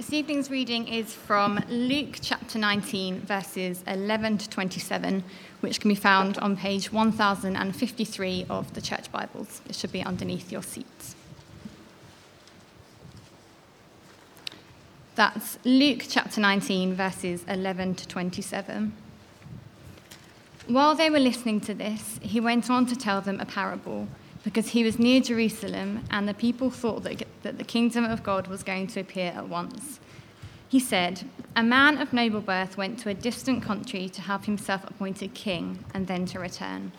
This evening's reading is from Luke chapter 19, verses 11 to 27, which can be found on page 1053 of the Church Bibles. It should be underneath your seats. That's Luke chapter 19, verses 11 to 27. While they were listening to this, he went on to tell them a parable because he was near Jerusalem and the people thought that, that the kingdom of God was going to appear at once. He said, A man of noble birth went to a distant country to have himself appointed king and then to return.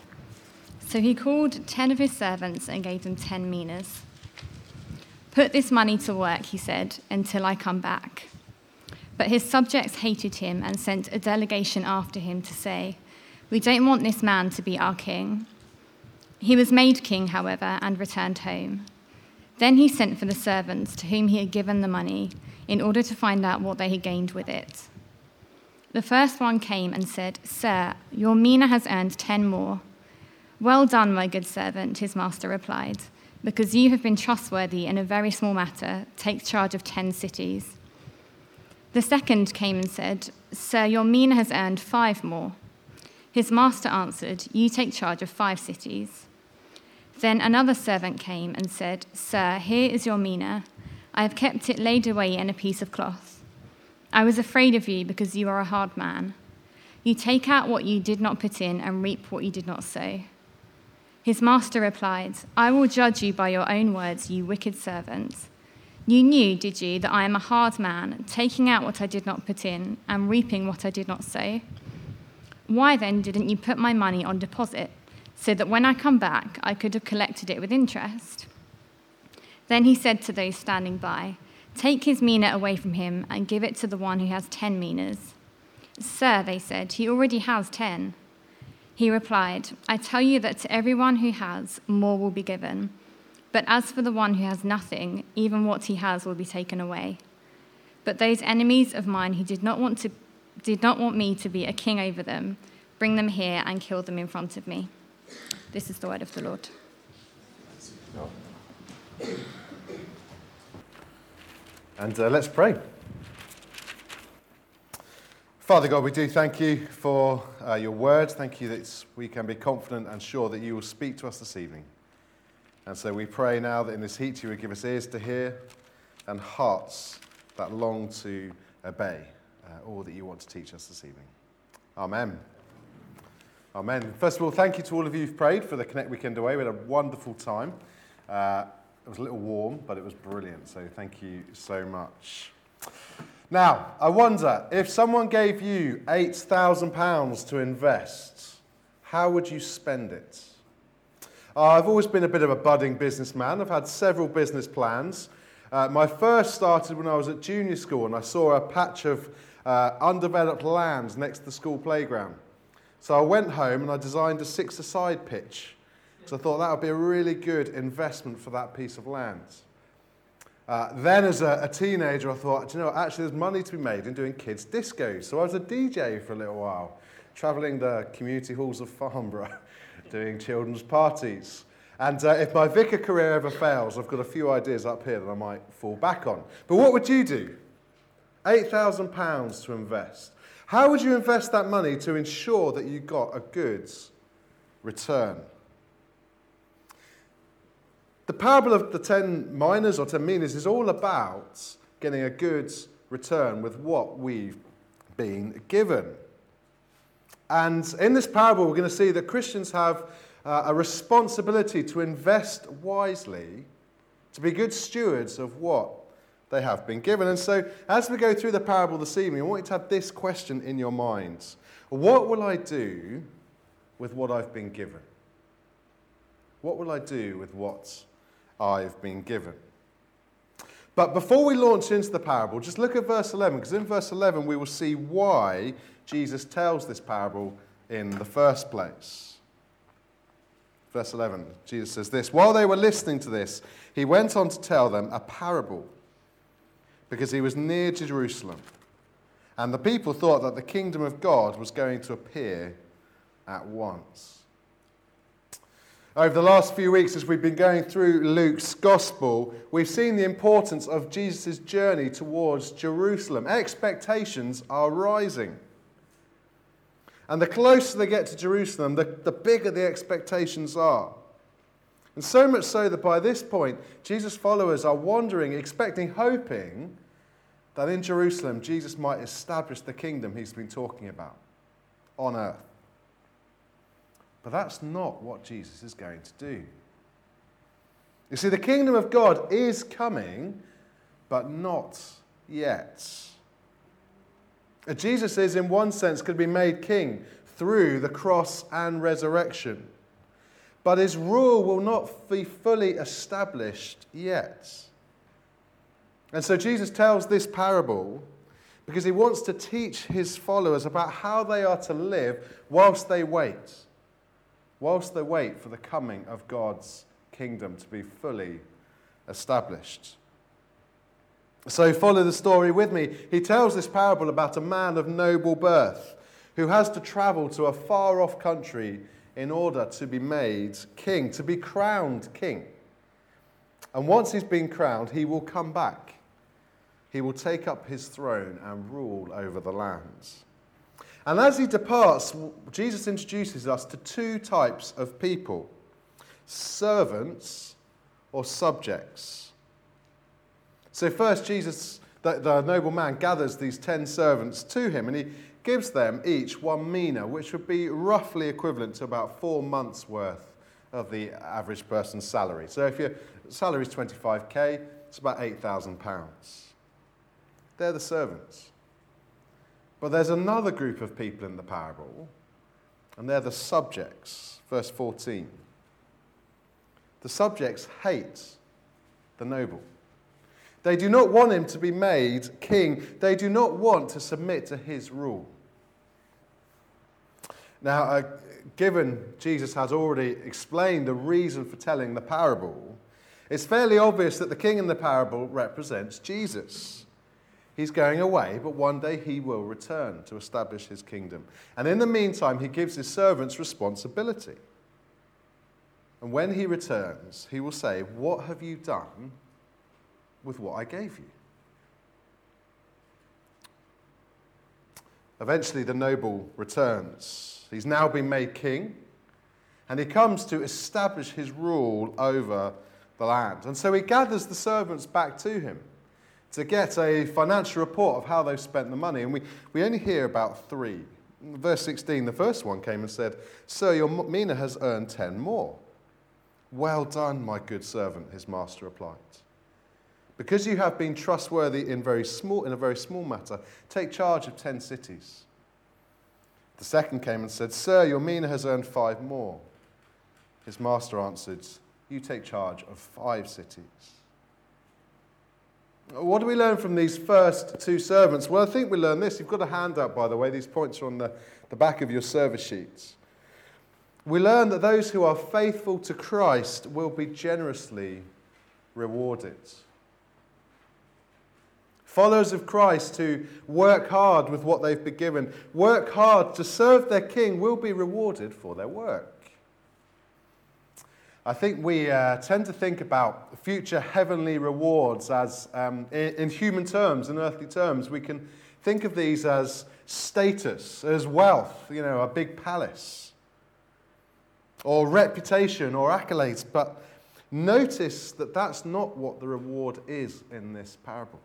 So he called ten of his servants and gave them ten minas. Put this money to work, he said, until I come back. But his subjects hated him and sent a delegation after him to say, We don't want this man to be our king. He was made king, however, and returned home. Then he sent for the servants to whom he had given the money in order to find out what they had gained with it. The first one came and said, Sir, your mina has earned ten more. Well done, my good servant, his master replied. Because you have been trustworthy in a very small matter, take charge of ten cities. The second came and said, Sir, your mina has earned five more. His master answered, You take charge of five cities. Then another servant came and said, Sir, here is your mina. I have kept it laid away in a piece of cloth. I was afraid of you because you are a hard man. You take out what you did not put in and reap what you did not sow. His master replied, I will judge you by your own words, you wicked servants. You knew, did you, that I am a hard man, taking out what I did not put in and reaping what I did not sow? Why then didn't you put my money on deposit? So that when I come back, I could have collected it with interest. Then he said to those standing by, Take his mina away from him and give it to the one who has ten minas. Sir, they said, he already has ten. He replied, I tell you that to everyone who has, more will be given. But as for the one who has nothing, even what he has will be taken away. But those enemies of mine who did not want, to, did not want me to be a king over them, bring them here and kill them in front of me. This is the word of the Lord. And uh, let's pray. Father God, we do thank you for uh, your word. Thank you that we can be confident and sure that you will speak to us this evening. And so we pray now that in this heat you would give us ears to hear and hearts that long to obey uh, all that you want to teach us this evening. Amen. Amen. First of all, thank you to all of you who've prayed for the Connect Weekend Away. We had a wonderful time. Uh, it was a little warm, but it was brilliant. So thank you so much. Now, I wonder if someone gave you £8,000 to invest, how would you spend it? Uh, I've always been a bit of a budding businessman. I've had several business plans. Uh, my first started when I was at junior school and I saw a patch of uh, undeveloped land next to the school playground. So I went home and I designed a six-a-side pitch because I thought that would be a really good investment for that piece of land. Uh, then, as a, a, teenager, I thought, you know, actually, there's money to be made in doing kids' discos. So I was a DJ for a little while, travelling the community halls of Farnborough, doing children's parties. And uh, if my vicar career ever fails, I've got a few ideas up here that I might fall back on. But what would you do? £8,000 to invest. How would you invest that money to ensure that you got a good return? The parable of the 10 miners or 10 minas is all about getting a good return with what we've been given. And in this parable, we're going to see that Christians have uh, a responsibility to invest wisely, to be good stewards of what they have been given. And so, as we go through the parable this evening, I want you to have this question in your minds What will I do with what I've been given? What will I do with what I've been given? But before we launch into the parable, just look at verse 11, because in verse 11 we will see why Jesus tells this parable in the first place. Verse 11, Jesus says this While they were listening to this, he went on to tell them a parable because he was near to Jerusalem. And the people thought that the kingdom of God was going to appear at once. Over the last few weeks, as we've been going through Luke's gospel, we've seen the importance of Jesus' journey towards Jerusalem. Expectations are rising. And the closer they get to Jerusalem, the, the bigger the expectations are. And so much so that by this point, Jesus' followers are wondering, expecting, hoping that in Jerusalem, Jesus might establish the kingdom he's been talking about on earth. But that's not what Jesus is going to do. You see, the kingdom of God is coming, but not yet. Jesus is, in one sense, could be made king through the cross and resurrection. But his rule will not be fully established yet. And so Jesus tells this parable because he wants to teach his followers about how they are to live whilst they wait whilst they wait for the coming of God's kingdom to be fully established. So, follow the story with me. He tells this parable about a man of noble birth who has to travel to a far off country in order to be made king, to be crowned king. And once he's been crowned, he will come back. He will take up his throne and rule over the lands. And as he departs, Jesus introduces us to two types of people servants or subjects. So, first, Jesus, the, the noble man, gathers these ten servants to him and he gives them each one mina, which would be roughly equivalent to about four months' worth of the average person's salary. So, if your salary is 25k, it's about £8,000. They're the servants. But there's another group of people in the parable, and they're the subjects. Verse 14. The subjects hate the noble. They do not want him to be made king. They do not want to submit to his rule. Now, uh, given Jesus has already explained the reason for telling the parable, it's fairly obvious that the king in the parable represents Jesus. He's going away, but one day he will return to establish his kingdom. And in the meantime, he gives his servants responsibility. And when he returns, he will say, What have you done with what I gave you? Eventually, the noble returns. He's now been made king, and he comes to establish his rule over the land. And so he gathers the servants back to him to get a financial report of how they've spent the money. And we, we only hear about three. verse 16, the first one came and said, Sir, your mina has earned ten more. Well done, my good servant, his master replied. Because you have been trustworthy in, very small, in a very small matter, take charge of ten cities. The second came and said, Sir, your mina has earned five more. His master answered, You take charge of five cities. What do we learn from these first two servants? Well, I think we learn this. You've got a handout, by the way. These points are on the, the back of your service sheets. We learn that those who are faithful to Christ will be generously rewarded. Followers of Christ who work hard with what they've been given, work hard to serve their King, will be rewarded for their work. I think we uh, tend to think about future heavenly rewards as, um, in, in, human terms, in earthly terms, we can think of these as status, as wealth, you know, a big palace, or reputation or accolades. But notice that that's not what the reward is in this parable.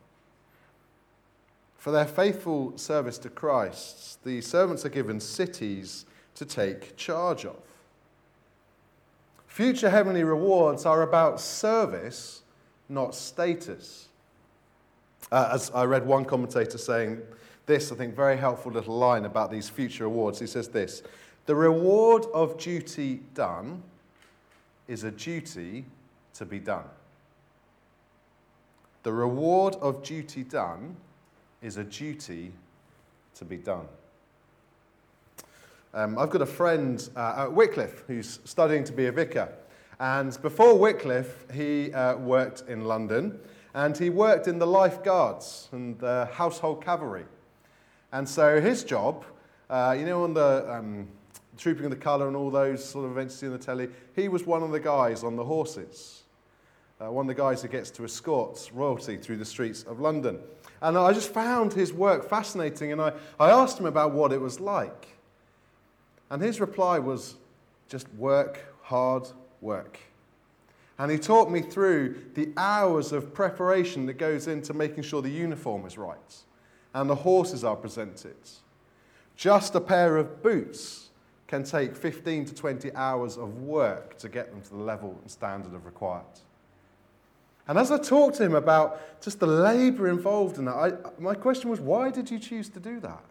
For their faithful service to Christ, the servants are given cities to take charge of. Future heavenly rewards are about service, not status. Uh, as I read one commentator saying this, I think, very helpful little line about these future awards. He says this The reward of duty done is a duty to be done. The reward of duty done is a duty to be done. Um, I've got a friend uh, at Wycliffe who's studying to be a vicar. And before Wycliffe, he uh, worked in London and he worked in the Life Guards and the Household Cavalry. And so his job, uh, you know, on the, um, Trooping of the Colour and all those sort of events you see on the telly, he was one of the guys on the horses. Uh, one of the guys who gets to escort royalty through the streets of London. And I just found his work fascinating, and I, I asked him about what it was like. And his reply was just work, hard work. And he taught me through the hours of preparation that goes into making sure the uniform is right and the horses are presented. Just a pair of boots can take 15 to 20 hours of work to get them to the level and standard of required. And as I talked to him about just the labour involved in that, I, my question was, why did you choose to do that?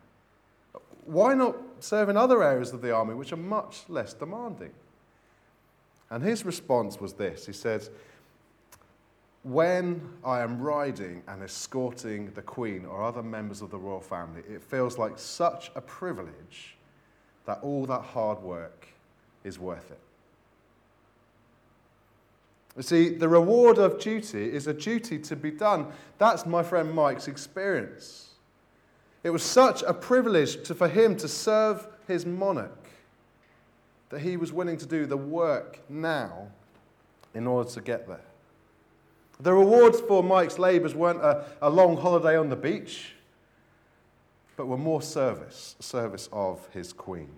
Why not serve in other areas of the army which are much less demanding? And his response was this He said, When I am riding and escorting the Queen or other members of the royal family, it feels like such a privilege that all that hard work is worth it. You see, the reward of duty is a duty to be done. That's my friend Mike's experience. It was such a privilege to, for him to serve his monarch that he was willing to do the work now in order to get there. The rewards for Mike's labours weren't a, a long holiday on the beach, but were more service, service of his queen.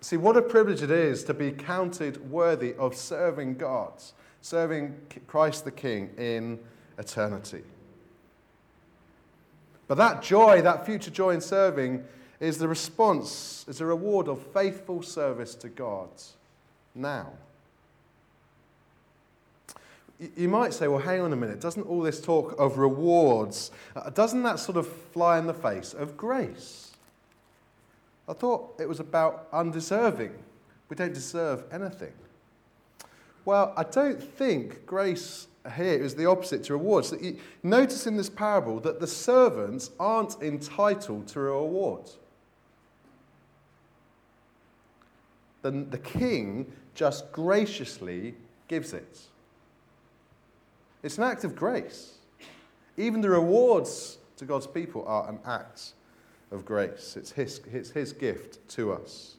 See, what a privilege it is to be counted worthy of serving God, serving Christ the King in eternity. But that joy, that future joy in serving, is the response, is a reward of faithful service to God now. You might say, well, hang on a minute, doesn't all this talk of rewards, uh, doesn't that sort of fly in the face of grace? I thought it was about undeserving. We don't deserve anything. Well, I don't think grace here is the opposite to rewards. Notice in this parable that the servants aren't entitled to a reward. then the king just graciously gives it. It's an act of grace. Even the rewards to God's people are an act of grace. It's his, it's his gift to us.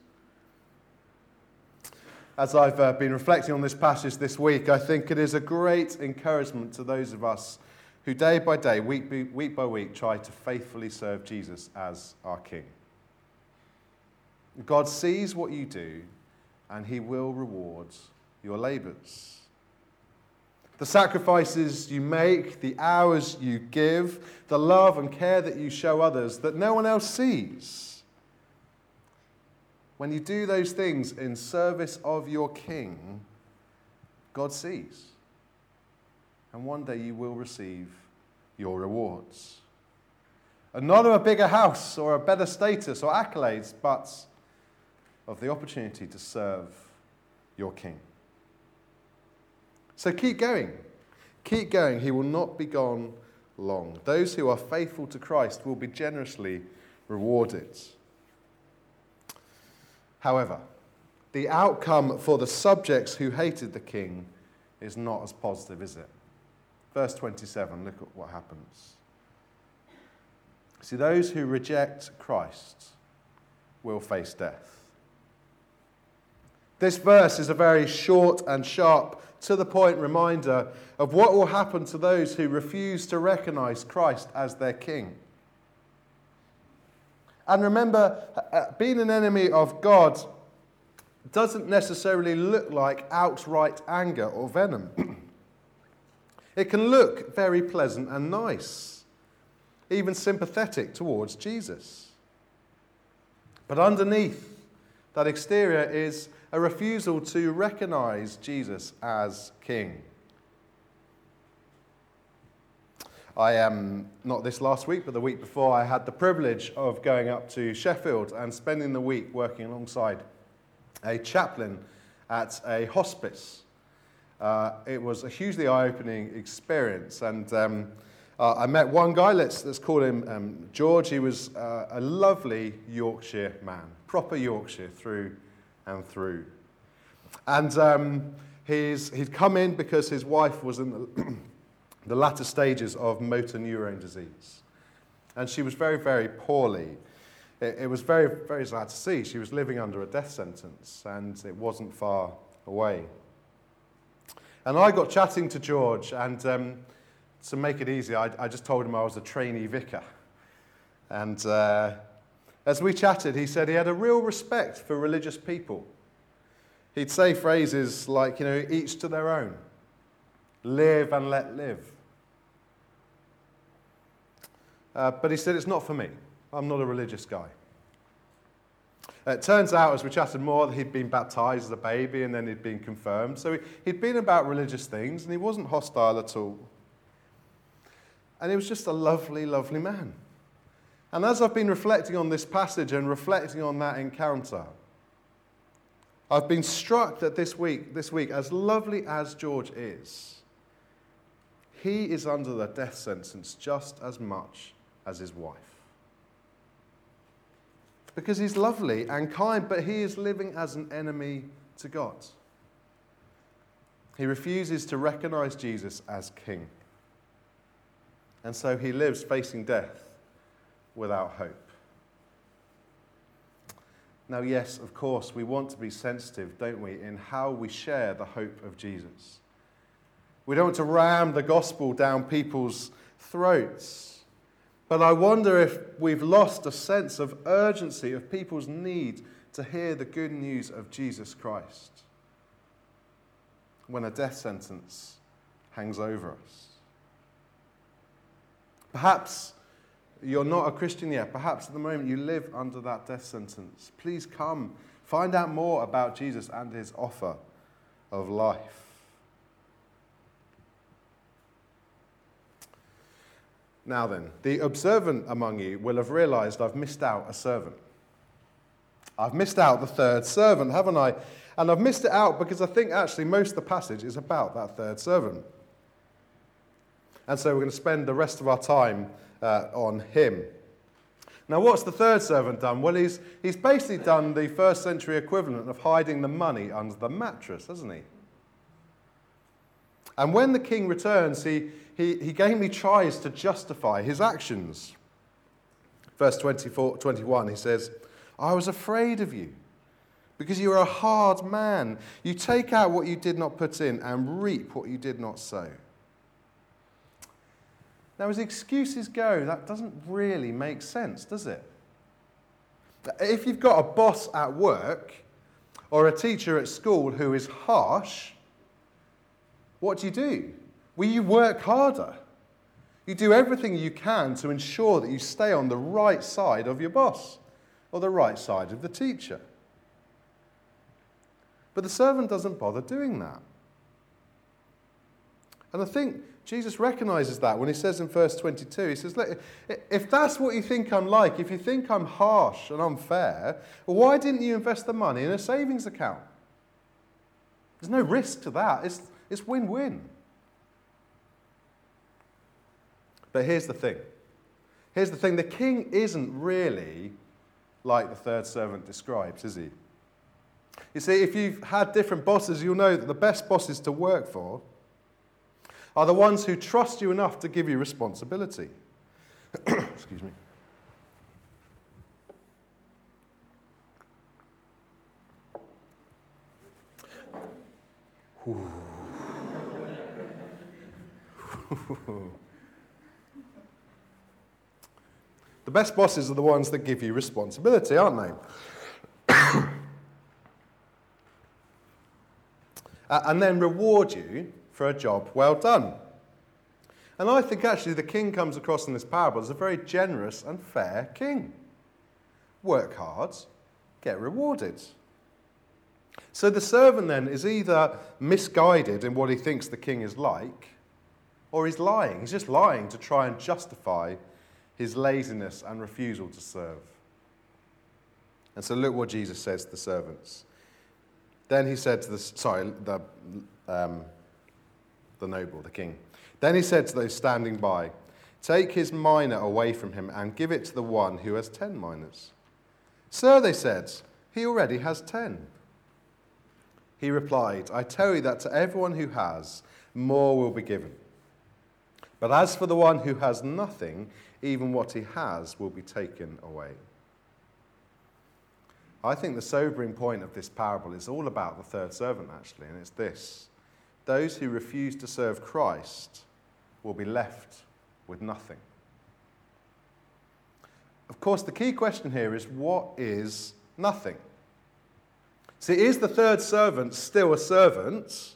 As I've uh, been reflecting on this passage this week, I think it is a great encouragement to those of us who day by day, week by, week by week, try to faithfully serve Jesus as our King. God sees what you do and he will reward your labors. The sacrifices you make, the hours you give, the love and care that you show others that no one else sees. When you do those things in service of your King, God sees. And one day you will receive your rewards. And not of a bigger house or a better status or accolades, but of the opportunity to serve your King. So keep going. Keep going. He will not be gone long. Those who are faithful to Christ will be generously rewarded. However, the outcome for the subjects who hated the king is not as positive, is it? Verse 27, look at what happens. See, those who reject Christ will face death. This verse is a very short and sharp, to the point reminder of what will happen to those who refuse to recognize Christ as their king. And remember, uh, being an enemy of God doesn't necessarily look like outright anger or venom. it can look very pleasant and nice, even sympathetic towards Jesus. But underneath that exterior is a refusal to recognize Jesus as king. I am, um, not this last week, but the week before, I had the privilege of going up to Sheffield and spending the week working alongside a chaplain at a hospice. Uh, it was a hugely eye opening experience. And um, uh, I met one guy, let's, let's call him um, George. He was uh, a lovely Yorkshire man, proper Yorkshire through and through. And um, he's, he'd come in because his wife was in the, the latter stages of motor neurone disease. And she was very, very poorly. it, it was very, very sad to see. She was living under a death sentence, and it wasn't far away. And I got chatting to George, and um, to make it easy, I, I, just told him I was a trainee vicar. And uh, as we chatted, he said he had a real respect for religious people. He'd say phrases like, you know, each to their own, live and let live. Uh, but he said, it's not for me. I'm not a religious guy. Uh, it turns out, as we chatted more, that he'd been baptized as a baby and then he'd been confirmed. So he, he'd been about religious things and he wasn't hostile at all. And he was just a lovely, lovely man. And as I've been reflecting on this passage and reflecting on that encounter, I've been struck that this week, this week, as lovely as George is, he is under the death sentence just as much as his wife. Because he's lovely and kind, but he is living as an enemy to God. He refuses to recognize Jesus as king. And so he lives facing death without hope. Now, yes, of course, we want to be sensitive, don't we, in how we share the hope of Jesus. We don't want to ram the gospel down people's throats. But I wonder if we've lost a sense of urgency of people's need to hear the good news of Jesus Christ when a death sentence hangs over us. Perhaps you're not a Christian yet. Perhaps at the moment you live under that death sentence. Please come. Find out more about Jesus and his offer of life. Now then, the observant among you will have realized I've missed out a servant. I've missed out the third servant, haven't I? And I've missed it out because I think actually most of the passage is about that third servant. And so we're going to spend the rest of our time uh, on him. Now, what's the third servant done? Well, he's, he's basically done the first century equivalent of hiding the money under the mattress, hasn't he? And when the king returns, he, he, he gamely tries to justify his actions. Verse 24, 21, he says, I was afraid of you because you are a hard man. You take out what you did not put in and reap what you did not sow. Now, as excuses go, that doesn't really make sense, does it? If you've got a boss at work or a teacher at school who is harsh, what do you do? Well, you work harder. You do everything you can to ensure that you stay on the right side of your boss or the right side of the teacher. But the servant doesn't bother doing that. And I think Jesus recognizes that when he says in verse 22, he says, Look, if that's what you think I'm like, if you think I'm harsh and unfair, why didn't you invest the money in a savings account? There's no risk to that. It's, it's win win. But here's the thing here's the thing the king isn't really like the third servant describes, is he? You see, if you've had different bosses, you'll know that the best bosses to work for are the ones who trust you enough to give you responsibility. Excuse me. the best bosses are the ones that give you responsibility, aren't they? uh, and then reward you for a job well done. And I think actually the king comes across in this parable as a very generous and fair king. Work hard, get rewarded. So the servant then is either misguided in what he thinks the king is like, or he's lying. He's just lying to try and justify his laziness and refusal to serve. And so look what Jesus says to the servants. Then he said to the, sorry, the, um, the noble, the king. Then he said to those standing by, Take his mina away from him and give it to the one who has ten minas. Sir, they said, he already has ten. He replied, I tell you that to everyone who has, more will be given. But as for the one who has nothing, even what he has will be taken away. I think the sobering point of this parable is all about the third servant, actually, and it's this those who refuse to serve Christ will be left with nothing. Of course, the key question here is what is nothing? See, is the third servant still a servant,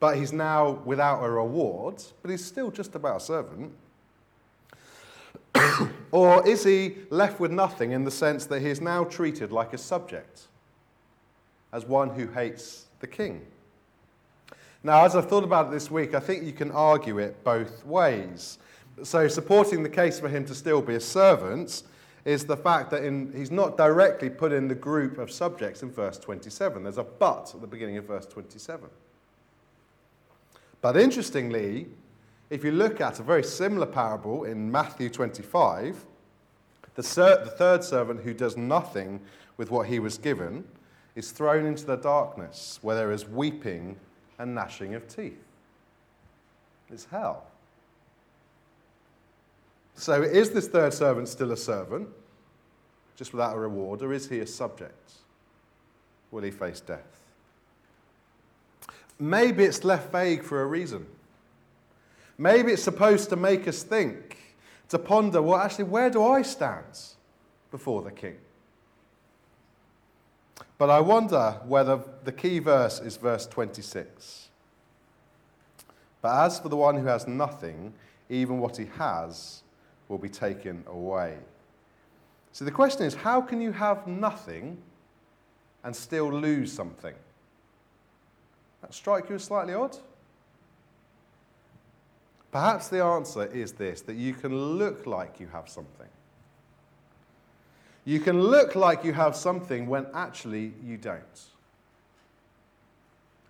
but he's now without a reward, but he's still just about a servant? or is he left with nothing in the sense that he is now treated like a subject, as one who hates the king? Now, as I've thought about it this week, I think you can argue it both ways. So, supporting the case for him to still be a servant is the fact that in, he's not directly put in the group of subjects in verse 27. There's a but at the beginning of verse 27. But interestingly, if you look at a very similar parable in Matthew 25, the, ser- the third servant who does nothing with what he was given is thrown into the darkness where there is weeping and gnashing of teeth. It's hell. So, is this third servant still a servant, just without a reward, or is he a subject? Will he face death? Maybe it's left vague for a reason. Maybe it's supposed to make us think, to ponder, well, actually, where do I stand before the king? But I wonder whether the key verse is verse 26. But as for the one who has nothing, even what he has will be taken away. So the question is how can you have nothing and still lose something? That strike you as slightly odd? Perhaps the answer is this that you can look like you have something. You can look like you have something when actually you don't.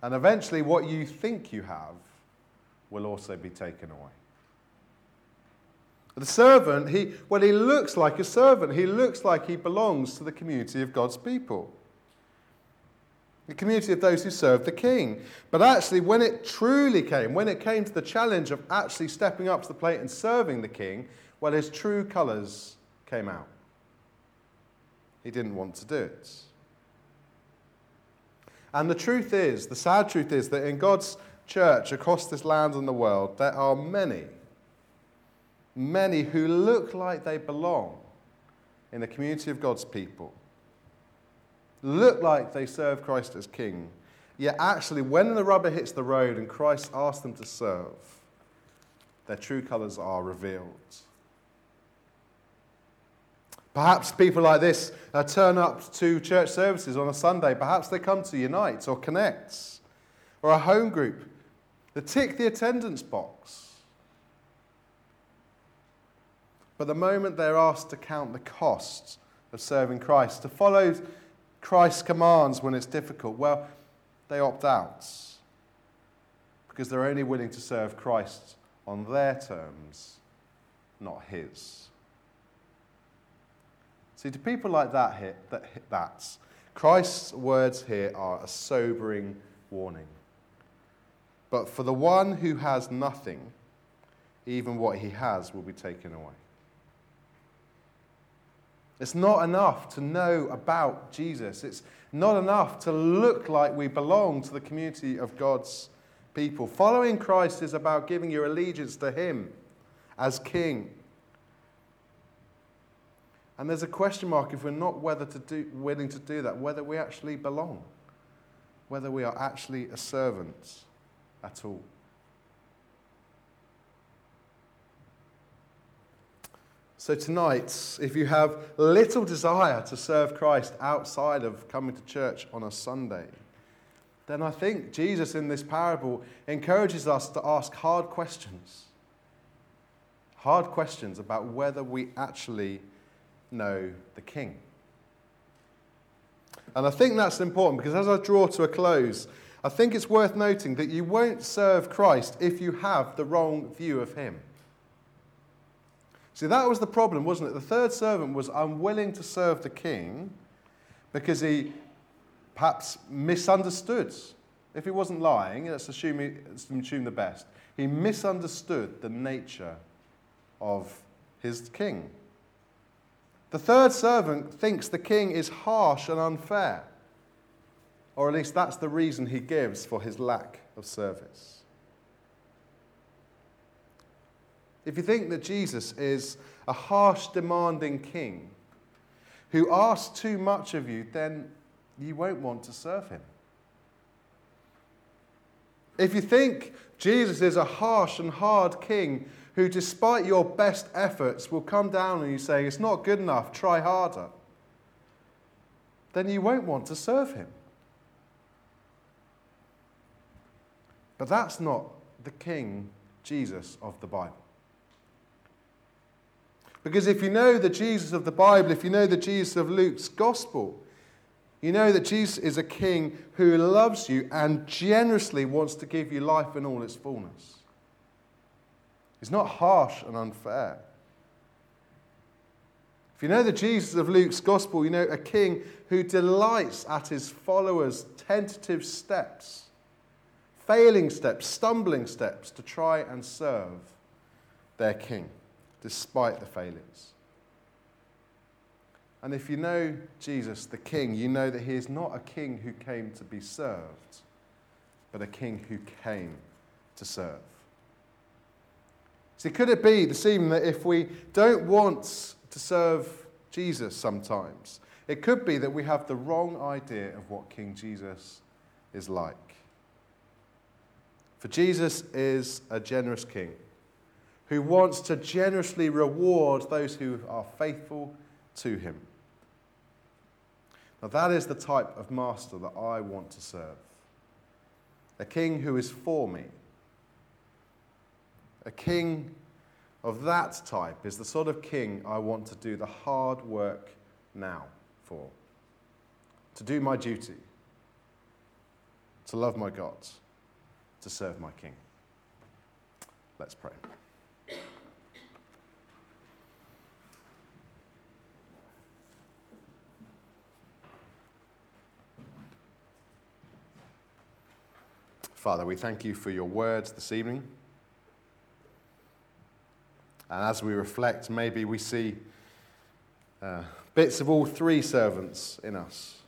And eventually, what you think you have will also be taken away. The servant, he, well, he looks like a servant. He looks like he belongs to the community of God's people, the community of those who serve the king. But actually, when it truly came, when it came to the challenge of actually stepping up to the plate and serving the king, well, his true colours came out. He didn't want to do it. And the truth is, the sad truth is, that in God's church across this land and the world, there are many many who look like they belong in the community of God's people, look like they serve Christ as King, yet actually, when the rubber hits the road and Christ asks them to serve, their true colours are revealed. Perhaps people like this uh, turn up to church services on a Sunday. Perhaps they come to Unite or Connect or a home group. They tick the attendance box. But the moment they're asked to count the cost of serving Christ, to follow Christ's commands when it's difficult, well, they opt out because they're only willing to serve Christ on their terms, not his. See, to people like that, here, that, that's Christ's words here are a sobering warning. But for the one who has nothing, even what he has will be taken away. It's not enough to know about Jesus. It's not enough to look like we belong to the community of God's people. Following Christ is about giving your allegiance to Him as King. And there's a question mark if we're not whether to do, willing to do that, whether we actually belong, whether we are actually a servant at all. So, tonight, if you have little desire to serve Christ outside of coming to church on a Sunday, then I think Jesus in this parable encourages us to ask hard questions. Hard questions about whether we actually know the King. And I think that's important because as I draw to a close, I think it's worth noting that you won't serve Christ if you have the wrong view of Him. See, that was the problem, wasn't it? The third servant was unwilling to serve the king because he perhaps misunderstood. If he wasn't lying, let's assume, he, let's assume the best. He misunderstood the nature of his king. The third servant thinks the king is harsh and unfair, or at least that's the reason he gives for his lack of service. If you think that Jesus is a harsh, demanding king who asks too much of you, then you won't want to serve him. If you think Jesus is a harsh and hard king who, despite your best efforts, will come down on you saying, It's not good enough, try harder, then you won't want to serve him. But that's not the King Jesus of the Bible. Because if you know the Jesus of the Bible, if you know the Jesus of Luke's gospel, you know that Jesus is a king who loves you and generously wants to give you life in all its fullness. He's not harsh and unfair. If you know the Jesus of Luke's gospel, you know a king who delights at his followers' tentative steps, failing steps, stumbling steps to try and serve their king despite the failings. And if you know Jesus, the King, you know that he is not a king who came to be served, but a king who came to serve. See, could it be this evening that if we don't want to serve Jesus sometimes, it could be that we have the wrong idea of what King Jesus is like? For Jesus is a generous king who wants to generously reward those who are faithful to him. Now, that is the type of master that I want to serve. A king who is for me. A king of that type is the sort of king I want to do the hard work now for. To do my duty. To love my God. To serve my king. Let's pray. Father, we thank you for your words this evening. And as we reflect, maybe we see uh, bits of all three servants in us.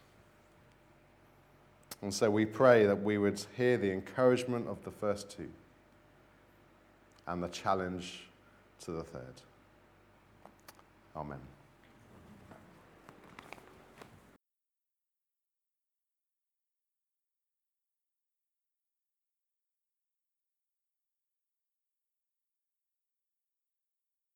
And so we pray that we would hear the encouragement of the first two and the challenge to the third. Amen.